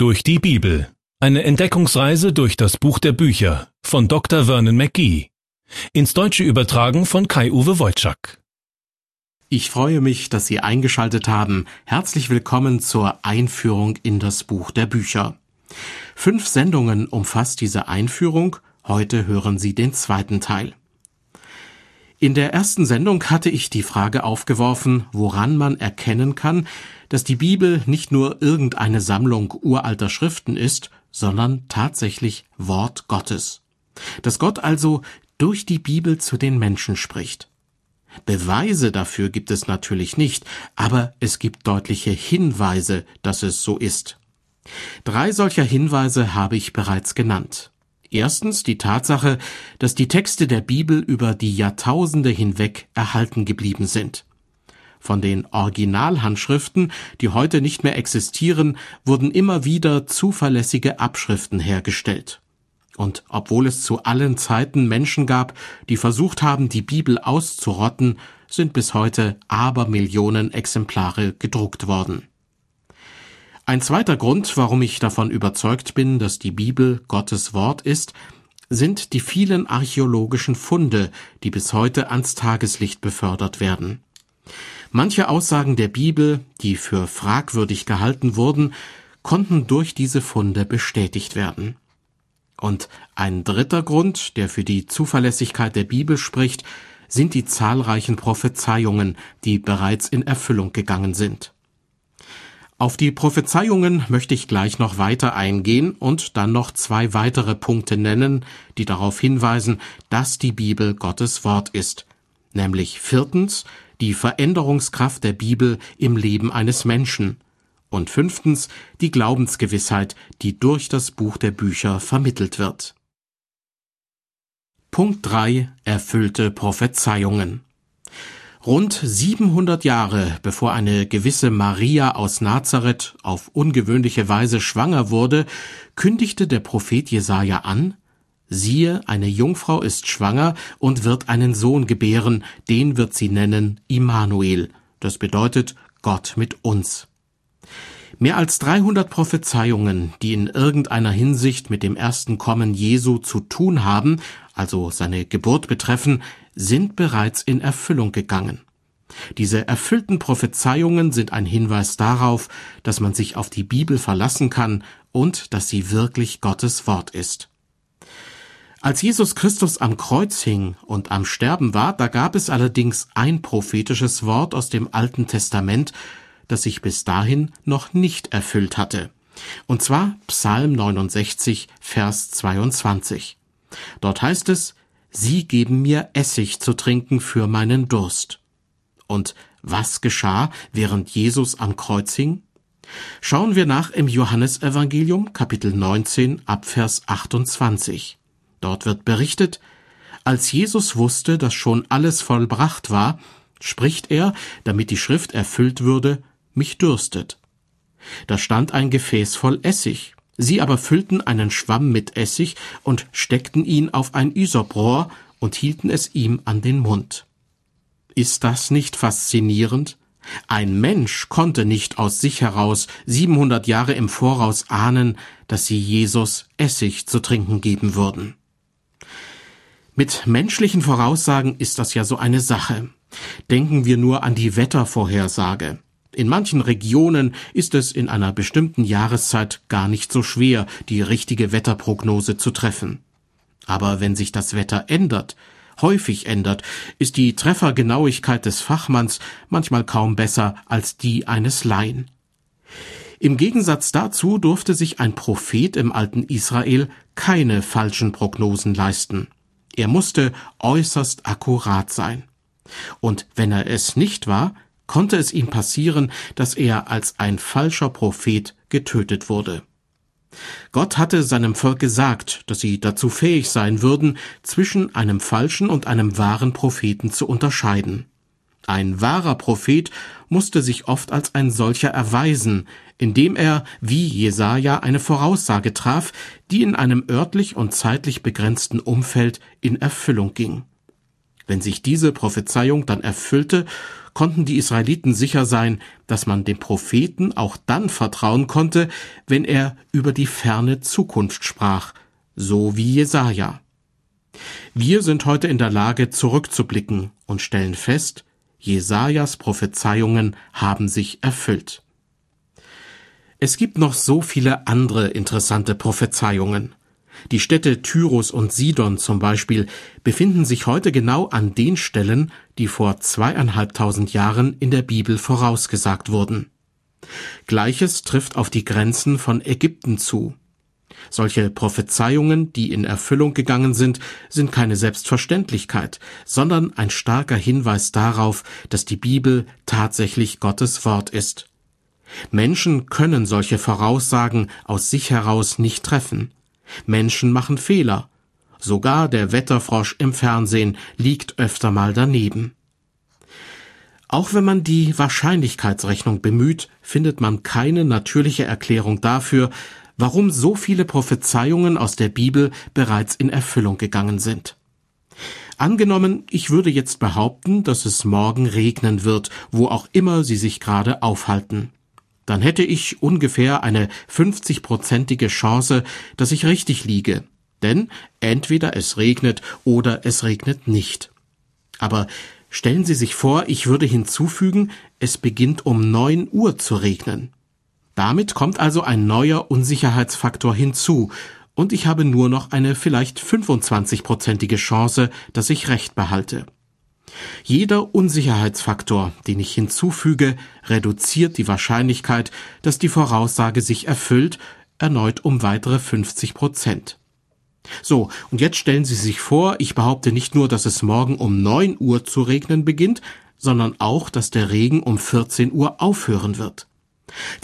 Durch die Bibel. Eine Entdeckungsreise durch das Buch der Bücher von Dr. Vernon McGee. Ins Deutsche übertragen von Kai-Uwe Wojczak. Ich freue mich, dass Sie eingeschaltet haben. Herzlich willkommen zur Einführung in das Buch der Bücher. Fünf Sendungen umfasst diese Einführung. Heute hören Sie den zweiten Teil. In der ersten Sendung hatte ich die Frage aufgeworfen, woran man erkennen kann, dass die Bibel nicht nur irgendeine Sammlung uralter Schriften ist, sondern tatsächlich Wort Gottes. Dass Gott also durch die Bibel zu den Menschen spricht. Beweise dafür gibt es natürlich nicht, aber es gibt deutliche Hinweise, dass es so ist. Drei solcher Hinweise habe ich bereits genannt. Erstens die Tatsache, dass die Texte der Bibel über die Jahrtausende hinweg erhalten geblieben sind. Von den Originalhandschriften, die heute nicht mehr existieren, wurden immer wieder zuverlässige Abschriften hergestellt. Und obwohl es zu allen Zeiten Menschen gab, die versucht haben, die Bibel auszurotten, sind bis heute Abermillionen Exemplare gedruckt worden. Ein zweiter Grund, warum ich davon überzeugt bin, dass die Bibel Gottes Wort ist, sind die vielen archäologischen Funde, die bis heute ans Tageslicht befördert werden. Manche Aussagen der Bibel, die für fragwürdig gehalten wurden, konnten durch diese Funde bestätigt werden. Und ein dritter Grund, der für die Zuverlässigkeit der Bibel spricht, sind die zahlreichen Prophezeiungen, die bereits in Erfüllung gegangen sind. Auf die Prophezeiungen möchte ich gleich noch weiter eingehen und dann noch zwei weitere Punkte nennen, die darauf hinweisen, dass die Bibel Gottes Wort ist. Nämlich viertens die Veränderungskraft der Bibel im Leben eines Menschen und fünftens die Glaubensgewissheit, die durch das Buch der Bücher vermittelt wird. Punkt 3 Erfüllte Prophezeiungen Rund 700 Jahre bevor eine gewisse Maria aus Nazareth auf ungewöhnliche Weise schwanger wurde, kündigte der Prophet Jesaja an, siehe, eine Jungfrau ist schwanger und wird einen Sohn gebären, den wird sie nennen Immanuel. Das bedeutet Gott mit uns. Mehr als 300 Prophezeiungen, die in irgendeiner Hinsicht mit dem ersten Kommen Jesu zu tun haben, also seine Geburt betreffen, sind bereits in Erfüllung gegangen. Diese erfüllten Prophezeiungen sind ein Hinweis darauf, dass man sich auf die Bibel verlassen kann und dass sie wirklich Gottes Wort ist. Als Jesus Christus am Kreuz hing und am Sterben war, da gab es allerdings ein prophetisches Wort aus dem Alten Testament, das sich bis dahin noch nicht erfüllt hatte. Und zwar Psalm 69, Vers 22. Dort heißt es, Sie geben mir Essig zu trinken für meinen Durst. Und was geschah, während Jesus am Kreuz hing? Schauen wir nach im Johannesevangelium Kapitel 19 ab Vers 28. Dort wird berichtet, als Jesus wusste, dass schon alles vollbracht war, spricht er, damit die Schrift erfüllt würde, mich dürstet. Da stand ein Gefäß voll Essig. Sie aber füllten einen Schwamm mit Essig und steckten ihn auf ein Isoprohr und hielten es ihm an den Mund. Ist das nicht faszinierend? Ein Mensch konnte nicht aus sich heraus 700 Jahre im Voraus ahnen, dass sie Jesus Essig zu trinken geben würden. Mit menschlichen Voraussagen ist das ja so eine Sache. Denken wir nur an die Wettervorhersage. In manchen Regionen ist es in einer bestimmten Jahreszeit gar nicht so schwer, die richtige Wetterprognose zu treffen. Aber wenn sich das Wetter ändert, häufig ändert, ist die Treffergenauigkeit des Fachmanns manchmal kaum besser als die eines Laien. Im Gegensatz dazu durfte sich ein Prophet im alten Israel keine falschen Prognosen leisten. Er musste äußerst akkurat sein. Und wenn er es nicht war, konnte es ihm passieren, dass er als ein falscher Prophet getötet wurde. Gott hatte seinem Volk gesagt, dass sie dazu fähig sein würden, zwischen einem falschen und einem wahren Propheten zu unterscheiden. Ein wahrer Prophet musste sich oft als ein solcher erweisen, indem er, wie Jesaja, eine Voraussage traf, die in einem örtlich und zeitlich begrenzten Umfeld in Erfüllung ging. Wenn sich diese Prophezeiung dann erfüllte, konnten die Israeliten sicher sein, dass man dem Propheten auch dann vertrauen konnte, wenn er über die ferne Zukunft sprach, so wie Jesaja. Wir sind heute in der Lage, zurückzublicken und stellen fest, Jesajas Prophezeiungen haben sich erfüllt. Es gibt noch so viele andere interessante Prophezeiungen. Die Städte Tyrus und Sidon zum Beispiel befinden sich heute genau an den Stellen, die vor zweieinhalbtausend Jahren in der Bibel vorausgesagt wurden. Gleiches trifft auf die Grenzen von Ägypten zu. Solche Prophezeiungen, die in Erfüllung gegangen sind, sind keine Selbstverständlichkeit, sondern ein starker Hinweis darauf, dass die Bibel tatsächlich Gottes Wort ist. Menschen können solche Voraussagen aus sich heraus nicht treffen. Menschen machen Fehler. Sogar der Wetterfrosch im Fernsehen liegt öfter mal daneben. Auch wenn man die Wahrscheinlichkeitsrechnung bemüht, findet man keine natürliche Erklärung dafür, warum so viele Prophezeiungen aus der Bibel bereits in Erfüllung gegangen sind. Angenommen, ich würde jetzt behaupten, dass es morgen regnen wird, wo auch immer Sie sich gerade aufhalten. Dann hätte ich ungefähr eine 50-prozentige Chance, dass ich richtig liege. Denn entweder es regnet oder es regnet nicht. Aber stellen Sie sich vor, ich würde hinzufügen, es beginnt um neun Uhr zu regnen. Damit kommt also ein neuer Unsicherheitsfaktor hinzu, und ich habe nur noch eine vielleicht 25-prozentige Chance, dass ich recht behalte. Jeder Unsicherheitsfaktor, den ich hinzufüge, reduziert die Wahrscheinlichkeit, dass die Voraussage sich erfüllt, erneut um weitere 50 Prozent. So, und jetzt stellen Sie sich vor, ich behaupte nicht nur, dass es morgen um 9 Uhr zu regnen beginnt, sondern auch, dass der Regen um 14 Uhr aufhören wird.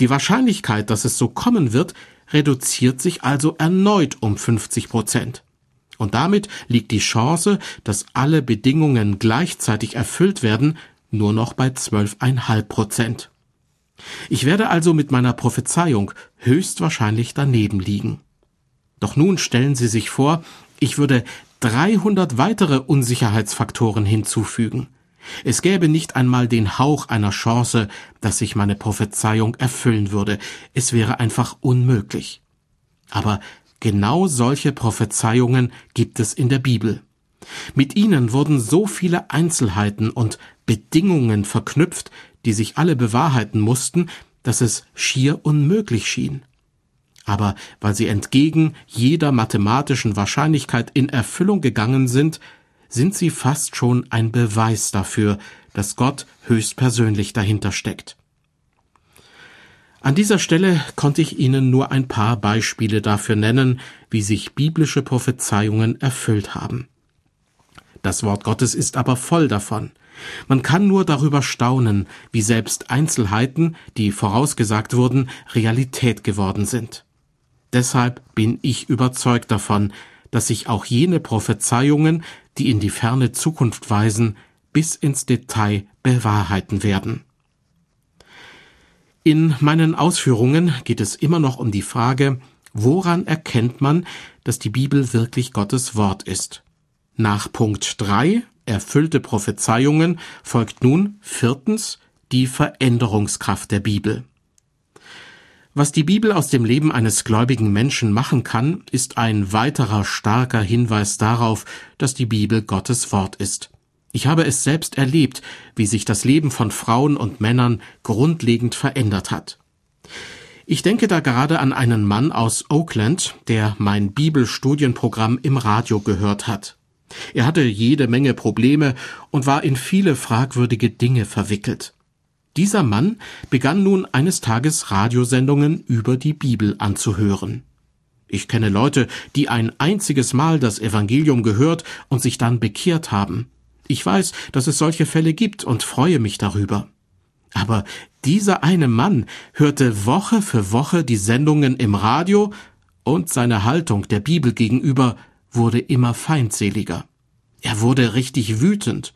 Die Wahrscheinlichkeit, dass es so kommen wird, reduziert sich also erneut um 50 Prozent. Und damit liegt die Chance, dass alle Bedingungen gleichzeitig erfüllt werden, nur noch bei 12,5 Prozent. Ich werde also mit meiner Prophezeiung höchstwahrscheinlich daneben liegen. Doch nun stellen Sie sich vor, ich würde 300 weitere Unsicherheitsfaktoren hinzufügen. Es gäbe nicht einmal den Hauch einer Chance, dass sich meine Prophezeiung erfüllen würde. Es wäre einfach unmöglich. Aber genau solche Prophezeiungen gibt es in der Bibel. Mit ihnen wurden so viele Einzelheiten und Bedingungen verknüpft, die sich alle bewahrheiten mussten, dass es schier unmöglich schien. Aber weil sie entgegen jeder mathematischen Wahrscheinlichkeit in Erfüllung gegangen sind, sind sie fast schon ein Beweis dafür, dass Gott höchstpersönlich dahinter steckt. An dieser Stelle konnte ich Ihnen nur ein paar Beispiele dafür nennen, wie sich biblische Prophezeiungen erfüllt haben. Das Wort Gottes ist aber voll davon. Man kann nur darüber staunen, wie selbst Einzelheiten, die vorausgesagt wurden, Realität geworden sind. Deshalb bin ich überzeugt davon, dass sich auch jene Prophezeiungen, die in die ferne Zukunft weisen, bis ins Detail bewahrheiten werden. In meinen Ausführungen geht es immer noch um die Frage, woran erkennt man, dass die Bibel wirklich Gottes Wort ist? Nach Punkt 3, erfüllte Prophezeiungen, folgt nun viertens die Veränderungskraft der Bibel. Was die Bibel aus dem Leben eines gläubigen Menschen machen kann, ist ein weiterer starker Hinweis darauf, dass die Bibel Gottes Wort ist. Ich habe es selbst erlebt, wie sich das Leben von Frauen und Männern grundlegend verändert hat. Ich denke da gerade an einen Mann aus Oakland, der mein Bibelstudienprogramm im Radio gehört hat. Er hatte jede Menge Probleme und war in viele fragwürdige Dinge verwickelt. Dieser Mann begann nun eines Tages Radiosendungen über die Bibel anzuhören. Ich kenne Leute, die ein einziges Mal das Evangelium gehört und sich dann bekehrt haben. Ich weiß, dass es solche Fälle gibt und freue mich darüber. Aber dieser eine Mann hörte Woche für Woche die Sendungen im Radio und seine Haltung der Bibel gegenüber wurde immer feindseliger. Er wurde richtig wütend.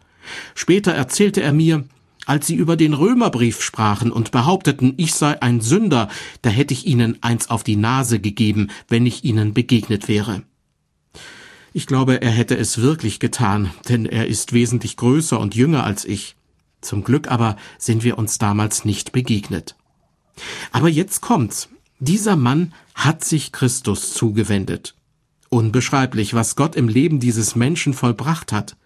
Später erzählte er mir, als sie über den Römerbrief sprachen und behaupteten, ich sei ein Sünder, da hätte ich ihnen eins auf die Nase gegeben, wenn ich ihnen begegnet wäre. Ich glaube, er hätte es wirklich getan, denn er ist wesentlich größer und jünger als ich. Zum Glück aber sind wir uns damals nicht begegnet. Aber jetzt kommt's. Dieser Mann hat sich Christus zugewendet. Unbeschreiblich, was Gott im Leben dieses Menschen vollbracht hat.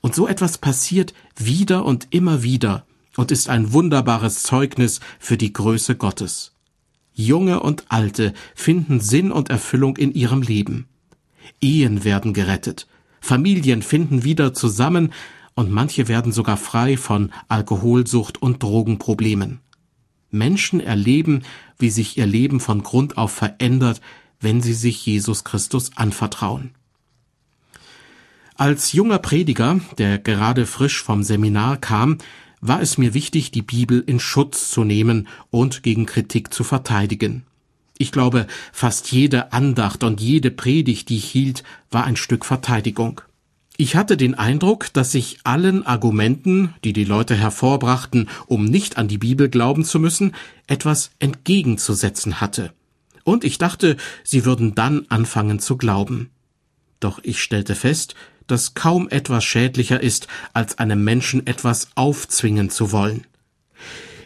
Und so etwas passiert wieder und immer wieder und ist ein wunderbares Zeugnis für die Größe Gottes. Junge und Alte finden Sinn und Erfüllung in ihrem Leben. Ehen werden gerettet, Familien finden wieder zusammen und manche werden sogar frei von Alkoholsucht und Drogenproblemen. Menschen erleben, wie sich ihr Leben von Grund auf verändert, wenn sie sich Jesus Christus anvertrauen. Als junger Prediger, der gerade frisch vom Seminar kam, war es mir wichtig, die Bibel in Schutz zu nehmen und gegen Kritik zu verteidigen. Ich glaube, fast jede Andacht und jede Predigt, die ich hielt, war ein Stück Verteidigung. Ich hatte den Eindruck, dass ich allen Argumenten, die die Leute hervorbrachten, um nicht an die Bibel glauben zu müssen, etwas entgegenzusetzen hatte. Und ich dachte, sie würden dann anfangen zu glauben. Doch ich stellte fest, dass kaum etwas schädlicher ist, als einem Menschen etwas aufzwingen zu wollen.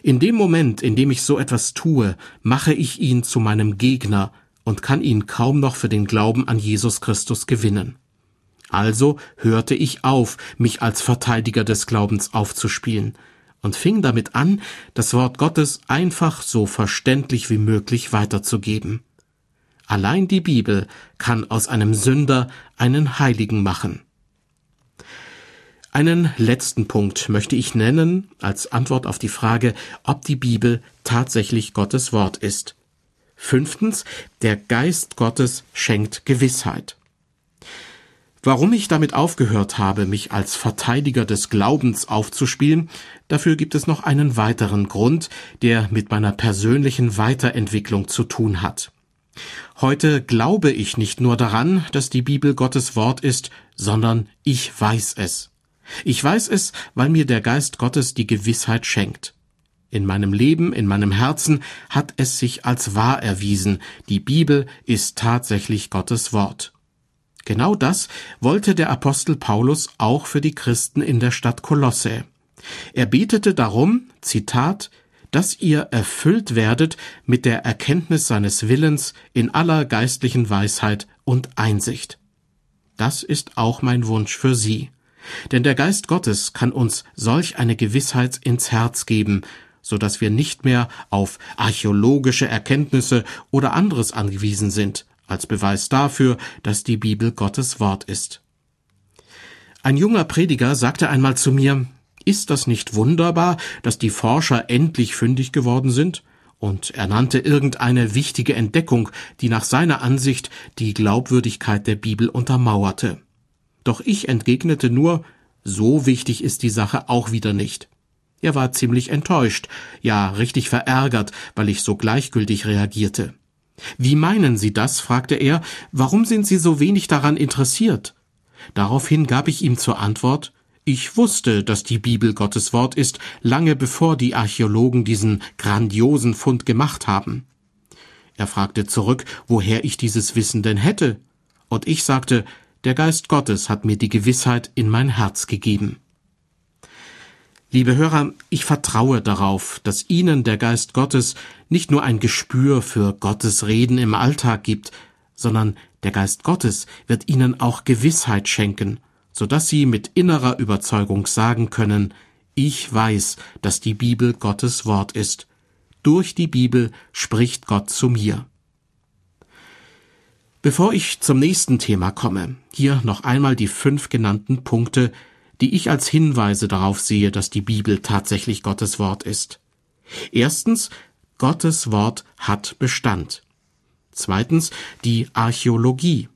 In dem Moment, in dem ich so etwas tue, mache ich ihn zu meinem Gegner und kann ihn kaum noch für den Glauben an Jesus Christus gewinnen. Also hörte ich auf, mich als Verteidiger des Glaubens aufzuspielen und fing damit an, das Wort Gottes einfach so verständlich wie möglich weiterzugeben. Allein die Bibel kann aus einem Sünder einen Heiligen machen. Einen letzten Punkt möchte ich nennen als Antwort auf die Frage, ob die Bibel tatsächlich Gottes Wort ist. Fünftens, der Geist Gottes schenkt Gewissheit. Warum ich damit aufgehört habe, mich als Verteidiger des Glaubens aufzuspielen, dafür gibt es noch einen weiteren Grund, der mit meiner persönlichen Weiterentwicklung zu tun hat. Heute glaube ich nicht nur daran, dass die Bibel Gottes Wort ist, sondern ich weiß es. Ich weiß es, weil mir der Geist Gottes die Gewissheit schenkt. In meinem Leben, in meinem Herzen hat es sich als wahr erwiesen, die Bibel ist tatsächlich Gottes Wort. Genau das wollte der Apostel Paulus auch für die Christen in der Stadt Kolosse. Er betete darum, Zitat, dass ihr erfüllt werdet mit der Erkenntnis seines Willens in aller geistlichen Weisheit und Einsicht. Das ist auch mein Wunsch für Sie. Denn der Geist Gottes kann uns solch eine Gewissheit ins Herz geben, so dass wir nicht mehr auf archäologische Erkenntnisse oder anderes angewiesen sind, als Beweis dafür, dass die Bibel Gottes Wort ist. Ein junger Prediger sagte einmal zu mir, ist das nicht wunderbar, dass die Forscher endlich fündig geworden sind? Und er nannte irgendeine wichtige Entdeckung, die nach seiner Ansicht die Glaubwürdigkeit der Bibel untermauerte. Doch ich entgegnete nur, so wichtig ist die Sache auch wieder nicht. Er war ziemlich enttäuscht, ja richtig verärgert, weil ich so gleichgültig reagierte. Wie meinen Sie das? fragte er. Warum sind Sie so wenig daran interessiert? Daraufhin gab ich ihm zur Antwort Ich wusste, dass die Bibel Gottes Wort ist, lange bevor die Archäologen diesen grandiosen Fund gemacht haben. Er fragte zurück, woher ich dieses Wissen denn hätte, und ich sagte, der Geist Gottes hat mir die Gewissheit in mein Herz gegeben. Liebe Hörer, ich vertraue darauf, dass Ihnen der Geist Gottes nicht nur ein Gespür für Gottes Reden im Alltag gibt, sondern der Geist Gottes wird Ihnen auch Gewissheit schenken, so dass Sie mit innerer Überzeugung sagen können, ich weiß, dass die Bibel Gottes Wort ist. Durch die Bibel spricht Gott zu mir. Bevor ich zum nächsten Thema komme, hier noch einmal die fünf genannten Punkte, die ich als Hinweise darauf sehe, dass die Bibel tatsächlich Gottes Wort ist. Erstens, Gottes Wort hat Bestand. Zweitens, die Archäologie.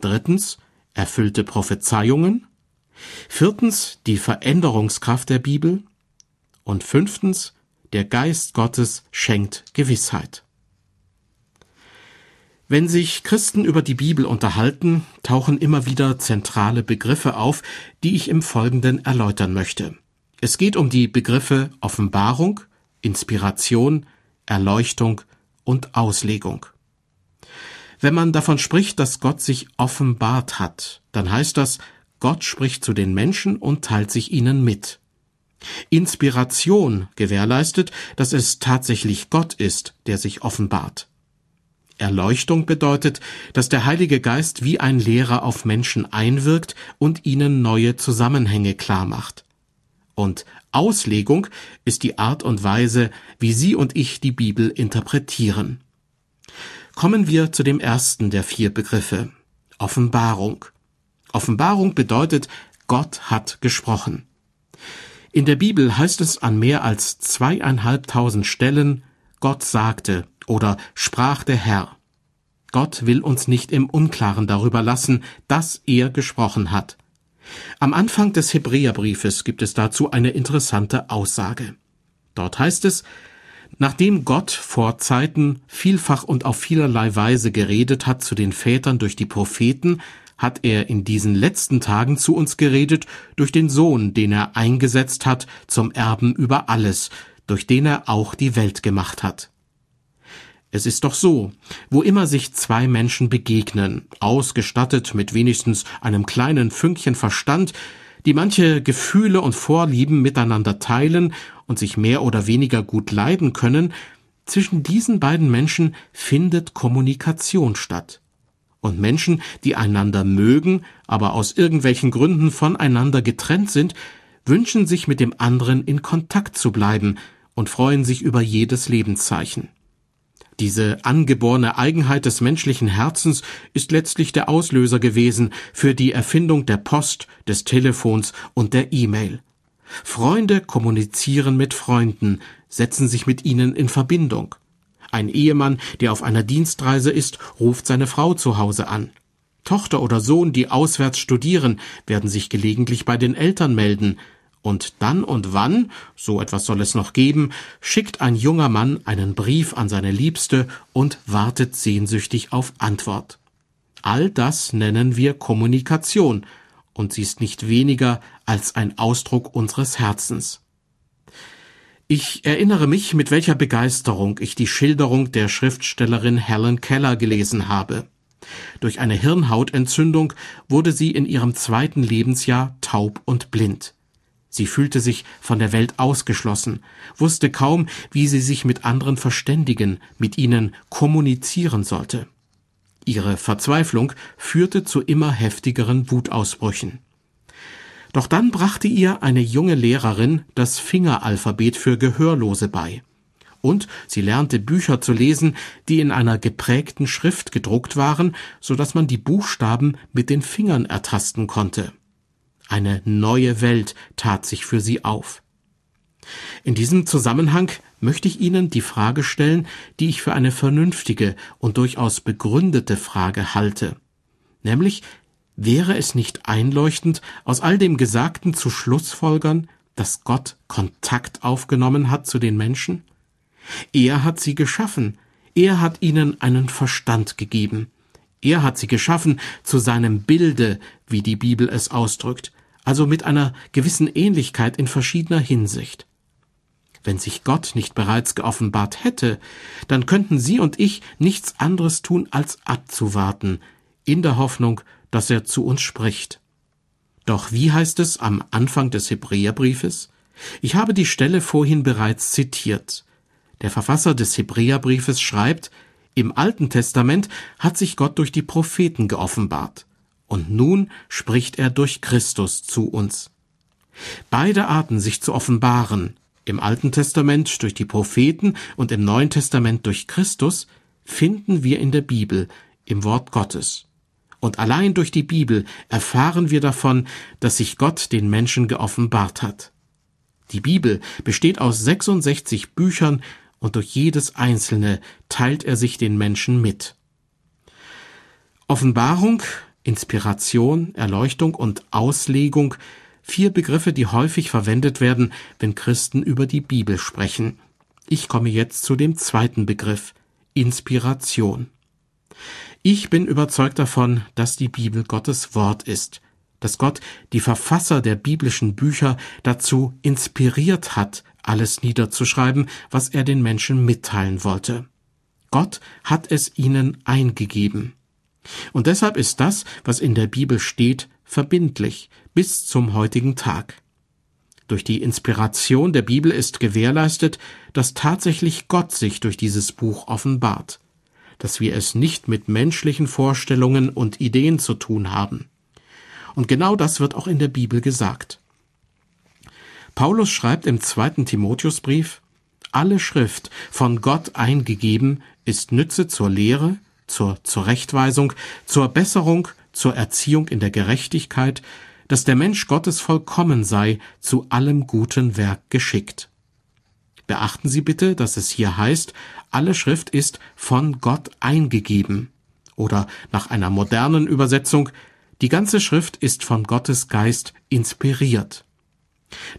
Drittens, erfüllte Prophezeiungen. Viertens, die Veränderungskraft der Bibel. Und fünftens, der Geist Gottes schenkt Gewissheit. Wenn sich Christen über die Bibel unterhalten, tauchen immer wieder zentrale Begriffe auf, die ich im Folgenden erläutern möchte. Es geht um die Begriffe Wenn man davon spricht, dass Gott sich offenbart hat, dann heißt das, Gott spricht zu den Menschen und teilt sich ihnen mit. Inspiration gewährleistet, dass es tatsächlich Gott ist, der sich offenbart. Erleuchtung bedeutet, dass der Heilige Geist wie ein Lehrer auf Menschen einwirkt und ihnen neue Zusammenhänge klarmacht. Und Auslegung ist die Art und Weise, wie Sie und ich die Bibel interpretieren. Kommen wir zu dem ersten der vier Begriffe Offenbarung. Offenbarung bedeutet, Gott hat gesprochen. In der Bibel heißt es an mehr als zweieinhalbtausend Stellen, Gott sagte oder sprach der Herr. Gott will uns nicht im Unklaren darüber lassen, dass er gesprochen hat. Am Anfang des Hebräerbriefes gibt es dazu eine interessante Aussage. Dort heißt es, Nachdem Gott vor Zeiten vielfach und auf vielerlei Weise geredet hat zu den Vätern durch die Propheten, hat er in diesen letzten Tagen zu uns geredet durch den Sohn, den er eingesetzt hat zum Erben über alles, durch den er auch die Welt gemacht hat. Es ist doch so, wo immer sich zwei Menschen begegnen, ausgestattet mit wenigstens einem kleinen Fünkchen Verstand, die manche Gefühle und Vorlieben miteinander teilen und sich mehr oder weniger gut leiden können, zwischen diesen beiden Menschen findet Kommunikation statt. Und Menschen, die einander mögen, aber aus irgendwelchen Gründen voneinander getrennt sind, wünschen sich mit dem anderen in Kontakt zu bleiben und freuen sich über jedes Lebenszeichen. Diese angeborene Eigenheit des menschlichen Herzens ist letztlich der Auslöser gewesen für die Erfindung der Post, des Telefons und der E-Mail. Freunde kommunizieren mit Freunden, setzen sich mit ihnen in Verbindung. Ein Ehemann, der auf einer Dienstreise ist, ruft seine Frau zu Hause an. Tochter oder Sohn, die auswärts studieren, werden sich gelegentlich bei den Eltern melden, und dann und wann, so etwas soll es noch geben, schickt ein junger Mann einen Brief an seine Liebste und wartet sehnsüchtig auf Antwort. All das nennen wir Kommunikation, und sie ist nicht weniger als ein Ausdruck unseres Herzens. Ich erinnere mich, mit welcher Begeisterung ich die Schilderung der Schriftstellerin Helen Keller gelesen habe. Durch eine Hirnhautentzündung wurde sie in ihrem zweiten Lebensjahr taub und blind. Sie fühlte sich von der Welt ausgeschlossen, wusste kaum, wie sie sich mit anderen verständigen, mit ihnen kommunizieren sollte. Ihre Verzweiflung führte zu immer heftigeren Wutausbrüchen. Doch dann brachte ihr eine junge Lehrerin das Fingeralphabet für Gehörlose bei. Und sie lernte Bücher zu lesen, die in einer geprägten Schrift gedruckt waren, so dass man die Buchstaben mit den Fingern ertasten konnte. Eine neue Welt tat sich für sie auf. In diesem Zusammenhang möchte ich Ihnen die Frage stellen, die ich für eine vernünftige und durchaus begründete Frage halte, nämlich Wäre es nicht einleuchtend, aus all dem Gesagten zu Schlussfolgern, dass Gott Kontakt aufgenommen hat zu den Menschen? Er hat sie geschaffen, er hat ihnen einen Verstand gegeben, er hat sie geschaffen zu seinem Bilde, wie die Bibel es ausdrückt, also mit einer gewissen Ähnlichkeit in verschiedener Hinsicht. Wenn sich Gott nicht bereits geoffenbart hätte, dann könnten Sie und ich nichts anderes tun, als abzuwarten, in der Hoffnung, dass er zu uns spricht. Doch wie heißt es am Anfang des Hebräerbriefes? Ich habe die Stelle vorhin bereits zitiert. Der Verfasser des Hebräerbriefes schreibt, im Alten Testament hat sich Gott durch die Propheten geoffenbart, und nun spricht er durch Christus zu uns. Beide Arten, sich zu offenbaren, im Alten Testament durch die Propheten und im Neuen Testament durch Christus, finden wir in der Bibel, im Wort Gottes. Und allein durch die Bibel erfahren wir davon, dass sich Gott den Menschen geoffenbart hat. Die Bibel besteht aus 66 Büchern und durch jedes einzelne teilt er sich den Menschen mit. Offenbarung, Inspiration, Erleuchtung und Auslegung, vier Begriffe, die häufig verwendet werden, wenn Christen über die Bibel sprechen. Ich komme jetzt zu dem zweiten Begriff, Inspiration. Ich bin überzeugt davon, dass die Bibel Gottes Wort ist, dass Gott die Verfasser der biblischen Bücher dazu inspiriert hat, alles niederzuschreiben, was er den Menschen mitteilen wollte. Gott hat es ihnen eingegeben. Und deshalb ist das, was in der Bibel steht, verbindlich bis zum heutigen Tag. Durch die Inspiration der Bibel ist gewährleistet, dass tatsächlich Gott sich durch dieses Buch offenbart, dass wir es nicht mit menschlichen Vorstellungen und Ideen zu tun haben. Und genau das wird auch in der Bibel gesagt. Paulus schreibt im zweiten Timotheusbrief, alle Schrift von Gott eingegeben ist Nütze zur Lehre, zur Zurechtweisung, zur Besserung, zur Erziehung in der Gerechtigkeit, dass der Mensch Gottes vollkommen sei, zu allem guten Werk geschickt. Beachten Sie bitte, dass es hier heißt, alle Schrift ist von Gott eingegeben. Oder nach einer modernen Übersetzung, die ganze Schrift ist von Gottes Geist inspiriert.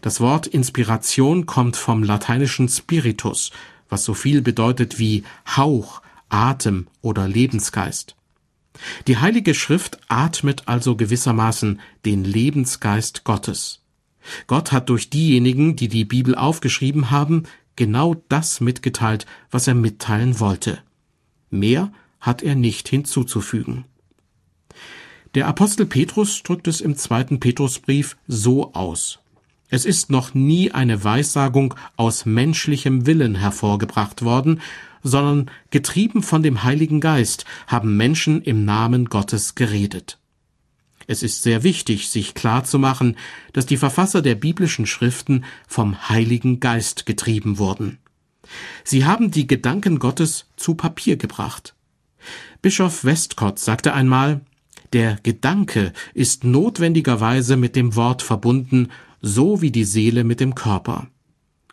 Das Wort Inspiration kommt vom lateinischen Spiritus, was so viel bedeutet wie Hauch, Atem oder Lebensgeist. Die Heilige Schrift atmet also gewissermaßen den Lebensgeist Gottes. Gott hat durch diejenigen, die die Bibel aufgeschrieben haben, genau das mitgeteilt, was er mitteilen wollte. Mehr hat er nicht hinzuzufügen. Der Apostel Petrus drückt es im zweiten Petrusbrief so aus. Es ist noch nie eine Weissagung aus menschlichem Willen hervorgebracht worden, sondern getrieben von dem Heiligen Geist haben Menschen im Namen Gottes geredet. Es ist sehr wichtig, sich klar zu machen, dass die Verfasser der biblischen Schriften vom Heiligen Geist getrieben wurden. Sie haben die Gedanken Gottes zu Papier gebracht. Bischof Westcott sagte einmal, der Gedanke ist notwendigerweise mit dem Wort verbunden, so wie die Seele mit dem Körper.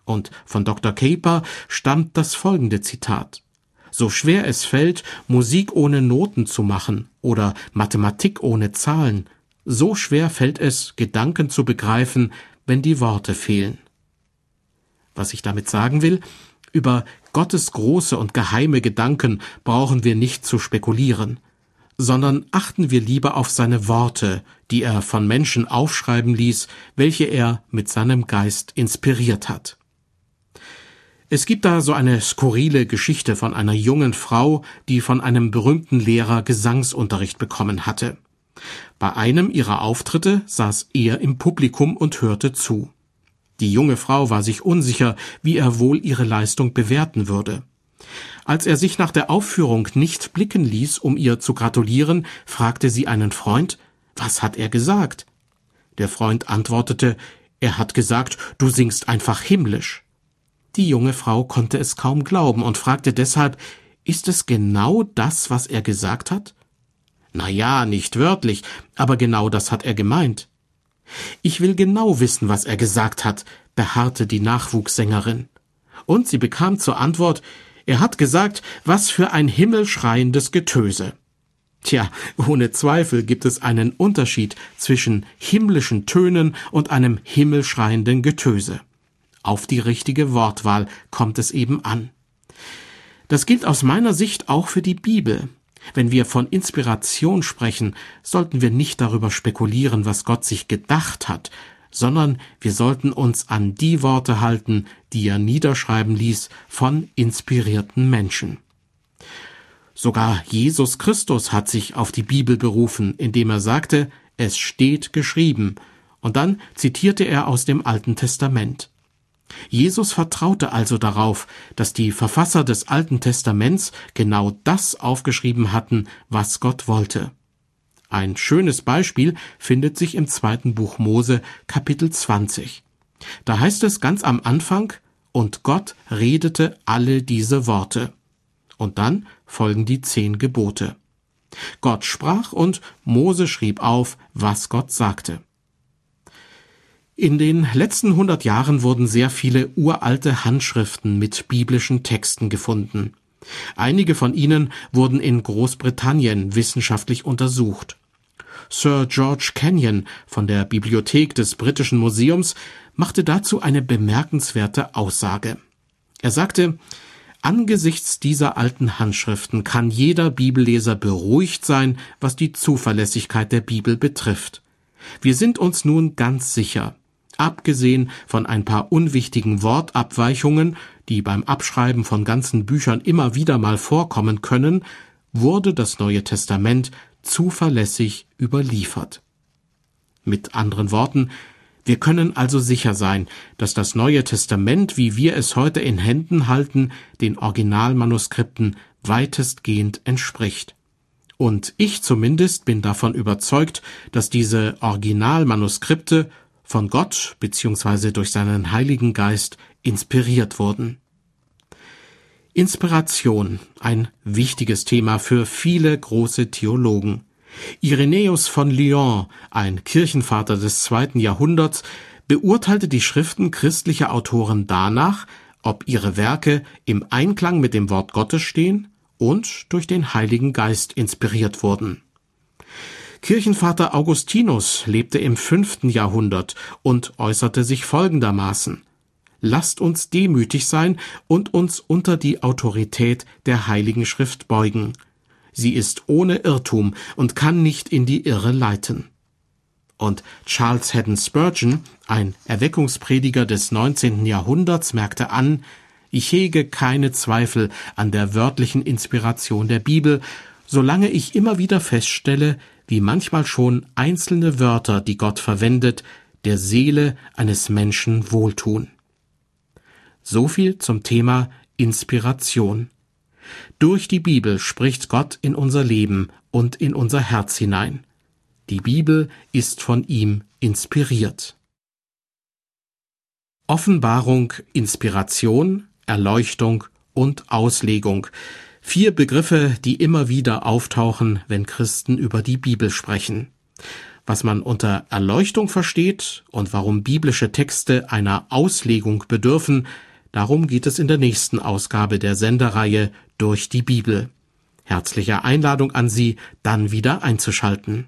Und von Dr. Caper stammt das folgende Zitat. So schwer es fällt, Musik ohne Noten zu machen oder Mathematik ohne Zahlen, so schwer fällt es, Gedanken zu begreifen, wenn die Worte fehlen. Was ich damit sagen will, über Gottes große und geheime Gedanken brauchen wir nicht zu spekulieren, sondern achten wir lieber auf seine Worte, die er von Menschen aufschreiben ließ, welche er mit seinem Geist inspiriert hat. Es gibt da so eine skurrile Geschichte von einer jungen Frau, die von einem berühmten Lehrer Gesangsunterricht bekommen hatte. Bei einem ihrer Auftritte saß er im Publikum und hörte zu. Die junge Frau war sich unsicher, wie er wohl ihre Leistung bewerten würde. Als er sich nach der Aufführung nicht blicken ließ, um ihr zu gratulieren, fragte sie einen Freund, was hat er gesagt? Der Freund antwortete, er hat gesagt, du singst einfach himmlisch. Die junge Frau konnte es kaum glauben und fragte deshalb, ist es genau das, was er gesagt hat? Na ja, nicht wörtlich, aber genau das hat er gemeint. Ich will genau wissen, was er gesagt hat, beharrte die Nachwuchssängerin. Und sie bekam zur Antwort, er hat gesagt, was für ein himmelschreiendes Getöse. Tja, ohne Zweifel gibt es einen Unterschied zwischen himmlischen Tönen und einem himmelschreienden Getöse. Auf die richtige Wortwahl kommt es eben an. Das gilt aus meiner Sicht auch für die Bibel. Wenn wir von Inspiration sprechen, sollten wir nicht darüber spekulieren, was Gott sich gedacht hat, sondern wir sollten uns an die Worte halten, die er niederschreiben ließ von inspirierten Menschen. Sogar Jesus Christus hat sich auf die Bibel berufen, indem er sagte, es steht geschrieben, und dann zitierte er aus dem Alten Testament. Jesus vertraute also darauf, dass die Verfasser des Alten Testaments genau das aufgeschrieben hatten, was Gott wollte. Ein schönes Beispiel findet sich im zweiten Buch Mose, Kapitel 20. Da heißt es ganz am Anfang, und Gott redete alle diese Worte. Und dann folgen die zehn Gebote. Gott sprach und Mose schrieb auf, was Gott sagte. In den letzten hundert Jahren wurden sehr viele uralte Handschriften mit biblischen Texten gefunden. Einige von ihnen wurden in Großbritannien wissenschaftlich untersucht. Sir George Kenyon von der Bibliothek des Britischen Museums machte dazu eine bemerkenswerte Aussage. Er sagte, Angesichts dieser alten Handschriften kann jeder Bibelleser beruhigt sein, was die Zuverlässigkeit der Bibel betrifft. Wir sind uns nun ganz sicher, Abgesehen von ein paar unwichtigen Wortabweichungen, die beim Abschreiben von ganzen Büchern immer wieder mal vorkommen können, wurde das Neue Testament zuverlässig überliefert. Mit anderen Worten, wir können also sicher sein, dass das Neue Testament, wie wir es heute in Händen halten, den Originalmanuskripten weitestgehend entspricht. Und ich zumindest bin davon überzeugt, dass diese Originalmanuskripte von Gott bzw. durch seinen Heiligen Geist inspiriert wurden. Inspiration, ein wichtiges Thema für viele große Theologen. Irenäus von Lyon, ein Kirchenvater des zweiten Jahrhunderts, beurteilte die Schriften christlicher Autoren danach, ob ihre Werke im Einklang mit dem Wort Gottes stehen und durch den Heiligen Geist inspiriert wurden. Kirchenvater Augustinus lebte im fünften Jahrhundert und äußerte sich folgendermaßen Lasst uns demütig sein und uns unter die Autorität der Heiligen Schrift beugen. Sie ist ohne Irrtum und kann nicht in die Irre leiten. Und Charles Haddon Spurgeon, ein Erweckungsprediger des 19. Jahrhunderts, merkte an, ich hege keine Zweifel an der wörtlichen Inspiration der Bibel, solange ich immer wieder feststelle, wie manchmal schon einzelne Wörter, die Gott verwendet, der Seele eines Menschen wohltun. So viel zum Thema Inspiration. Durch die Bibel spricht Gott in unser Leben und in unser Herz hinein. Die Bibel ist von ihm inspiriert. Offenbarung, Inspiration, Erleuchtung und Auslegung. Vier Begriffe, die immer wieder auftauchen, wenn Christen über die Bibel sprechen. Was man unter Erleuchtung versteht und warum biblische Texte einer Auslegung bedürfen, Darum geht es in der nächsten Ausgabe der Sendereihe Durch die Bibel. Herzliche Einladung an Sie, dann wieder einzuschalten.